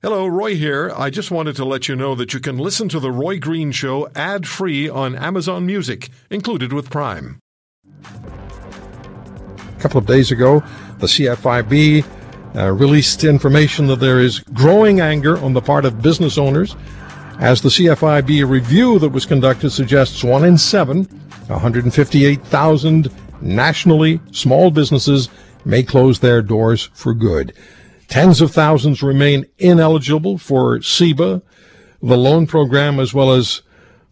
Hello, Roy here. I just wanted to let you know that you can listen to The Roy Green Show ad free on Amazon Music, included with Prime. A couple of days ago, the CFIB uh, released information that there is growing anger on the part of business owners as the CFIB review that was conducted suggests one in seven, 158,000 nationally small businesses may close their doors for good. Tens of thousands remain ineligible for CEBA, the loan program, as well as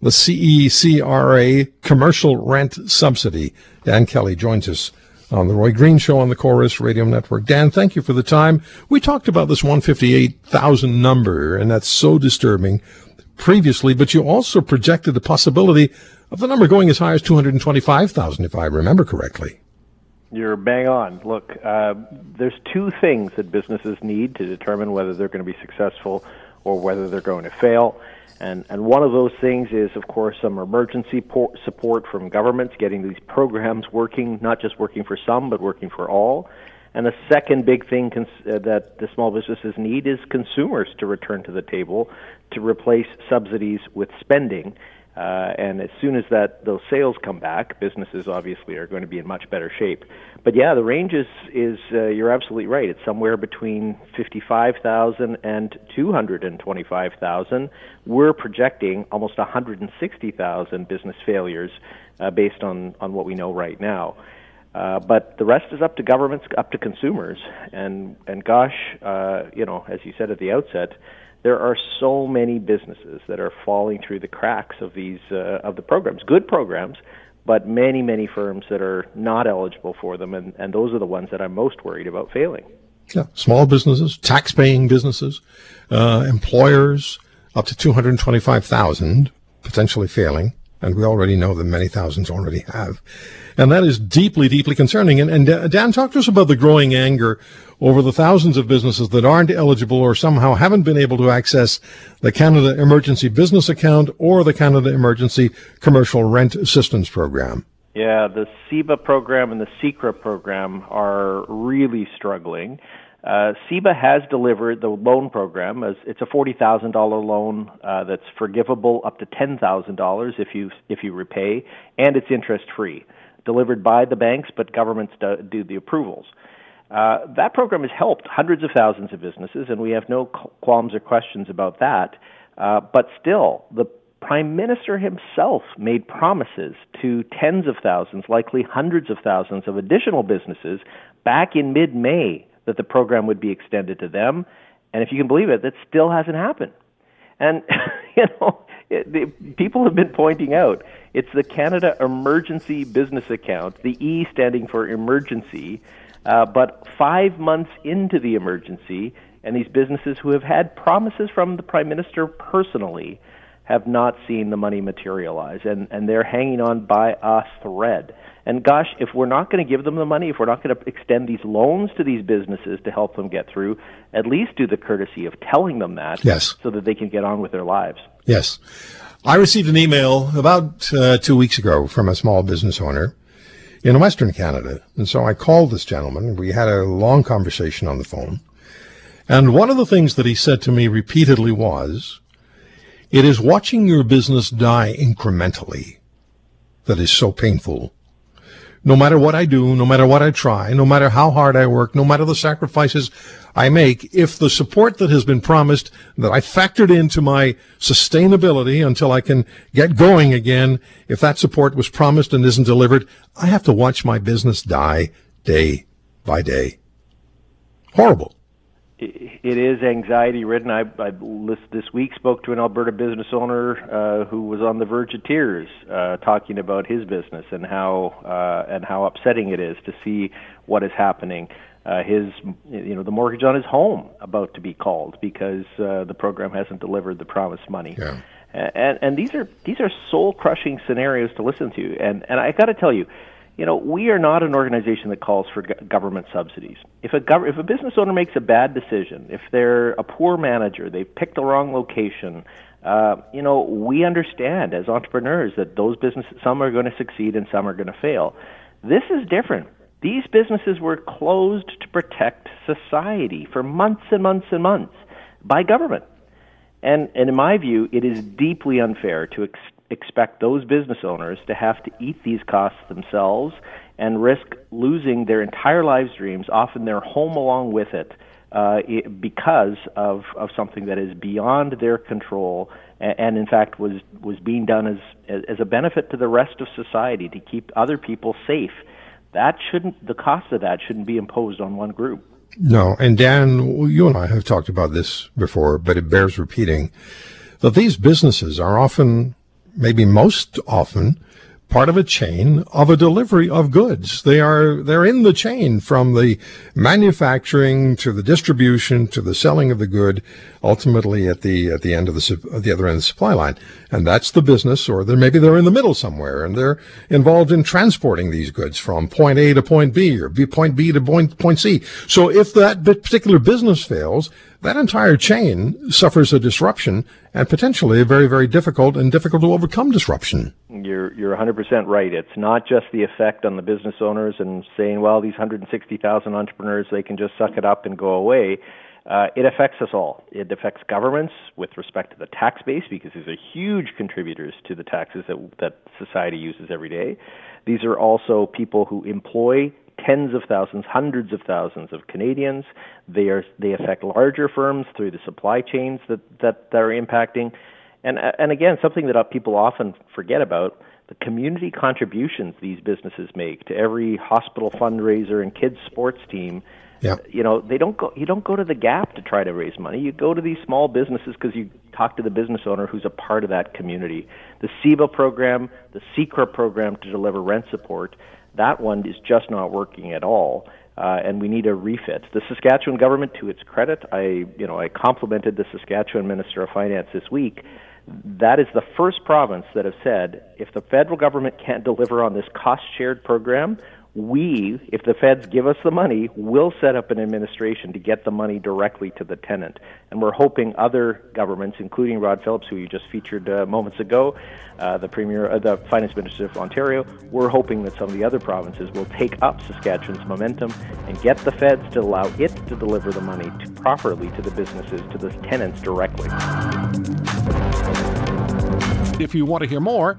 the CECRA commercial rent subsidy. Dan Kelly joins us on the Roy Green Show on the Corus Radio Network. Dan, thank you for the time. We talked about this 158,000 number, and that's so disturbing previously, but you also projected the possibility of the number going as high as 225,000, if I remember correctly. You're bang on. Look, uh, there's two things that businesses need to determine whether they're going to be successful or whether they're going to fail. And, and one of those things is, of course, some emergency por- support from governments, getting these programs working, not just working for some, but working for all. And the second big thing cons- uh, that the small businesses need is consumers to return to the table to replace subsidies with spending. Uh, and as soon as that those sales come back, businesses obviously are going to be in much better shape. But yeah, the range is is uh, you're absolutely right. It's somewhere between 55,000 and 225,000. We're projecting almost 160,000 business failures uh, based on on what we know right now. Uh, but the rest is up to governments, up to consumers, and and gosh, uh, you know, as you said at the outset, there are so many businesses that are falling through the cracks of these uh, of the programs. Good programs, but many many firms that are not eligible for them, and, and those are the ones that I'm most worried about failing. Yeah, small businesses, tax-paying businesses, uh, employers up to two hundred twenty-five thousand potentially failing, and we already know that many thousands already have. And that is deeply, deeply concerning. And, and Dan, talk to us about the growing anger over the thousands of businesses that aren't eligible or somehow haven't been able to access the Canada Emergency Business Account or the Canada Emergency Commercial Rent Assistance Program. Yeah, the CEBA program and the CECRA program are really struggling. Uh, CEBA has delivered the loan program. As it's a forty thousand dollar loan uh, that's forgivable up to ten thousand dollars if you if you repay, and it's interest free delivered by the banks, but governments do, do the approvals. Uh, that program has helped hundreds of thousands of businesses, and we have no qualms or questions about that. Uh, but still, the Prime Minister himself made promises to tens of thousands, likely hundreds of thousands of additional businesses back in mid May that the program would be extended to them. And if you can believe it, that still hasn't happened. And, you know, it, the, people have been pointing out it's the Canada Emergency Business Account, the E standing for emergency. Uh, but five months into the emergency, and these businesses who have had promises from the Prime Minister personally have not seen the money materialize, and, and they're hanging on by a thread. And gosh, if we're not going to give them the money, if we're not going to extend these loans to these businesses to help them get through, at least do the courtesy of telling them that yes. so that they can get on with their lives. Yes. I received an email about uh, two weeks ago from a small business owner in Western Canada. And so I called this gentleman. We had a long conversation on the phone. And one of the things that he said to me repeatedly was, it is watching your business die incrementally that is so painful no matter what I do, no matter what I try, no matter how hard I work, no matter the sacrifices I make, if the support that has been promised that I factored into my sustainability until I can get going again, if that support was promised and isn't delivered, I have to watch my business die day by day. Horrible it is anxiety ridden. I, I this week spoke to an Alberta business owner uh, who was on the verge of tears, uh, talking about his business and how uh, and how upsetting it is to see what is happening. Uh, his, you know, the mortgage on his home about to be called because uh, the program hasn't delivered the promised money. Yeah. And and these are these are soul crushing scenarios to listen to. And and I got to tell you you know, we are not an organization that calls for government subsidies. If a gov- if a business owner makes a bad decision, if they're a poor manager, they've picked the wrong location, uh, you know, we understand as entrepreneurs that those businesses, some are going to succeed and some are going to fail. This is different. These businesses were closed to protect society for months and months and months. by government. And, and in my view, it is deeply unfair to ex- expect those business owners to have to eat these costs themselves and risk losing their entire lives dreams, often their home along with it, uh, because of, of something that is beyond their control and, and in fact was, was being done as, as a benefit to the rest of society to keep other people safe. That shouldn't, the cost of that shouldn't be imposed on one group. No, and Dan, you and I have talked about this before, but it bears repeating that these businesses are often, maybe most often, part of a chain of a delivery of goods. They are, they're in the chain from the manufacturing to the distribution to the selling of the good, ultimately at the, at the end of the, at the other end of the supply line. And that's the business, or maybe they're in the middle somewhere and they're involved in transporting these goods from point A to point B or B, point B to point, point C. So if that particular business fails, that entire chain suffers a disruption and potentially a very, very difficult and difficult to overcome disruption. You're you're 100% right. It's not just the effect on the business owners and saying, well, these 160,000 entrepreneurs, they can just suck it up and go away. Uh, it affects us all. It affects governments with respect to the tax base because these are huge contributors to the taxes that that society uses every day. These are also people who employ tens of thousands, hundreds of thousands of Canadians. They are they affect larger firms through the supply chains that that, that are impacting. And and again, something that people often forget about the community contributions these businesses make to every hospital fundraiser and kids sports team. Yeah. You know, they don't go. You don't go to the Gap to try to raise money. You go to these small businesses because you talk to the business owner who's a part of that community. The CEBA program, the CECRA program to deliver rent support, that one is just not working at all. Uh, and we need a refit. The Saskatchewan government, to its credit, I you know I complimented the Saskatchewan Minister of Finance this week. That is the first province that have said if the federal government can't deliver on this cost shared program, we, if the feds give us the money, will set up an administration to get the money directly to the tenant. And we're hoping other governments, including Rod Phillips, who you just featured uh, moments ago, uh, the Premier, uh, the Finance Minister of Ontario, we're hoping that some of the other provinces will take up Saskatchewan's momentum and get the feds to allow it to deliver the money to, properly to the businesses, to the tenants directly. If you want to hear more,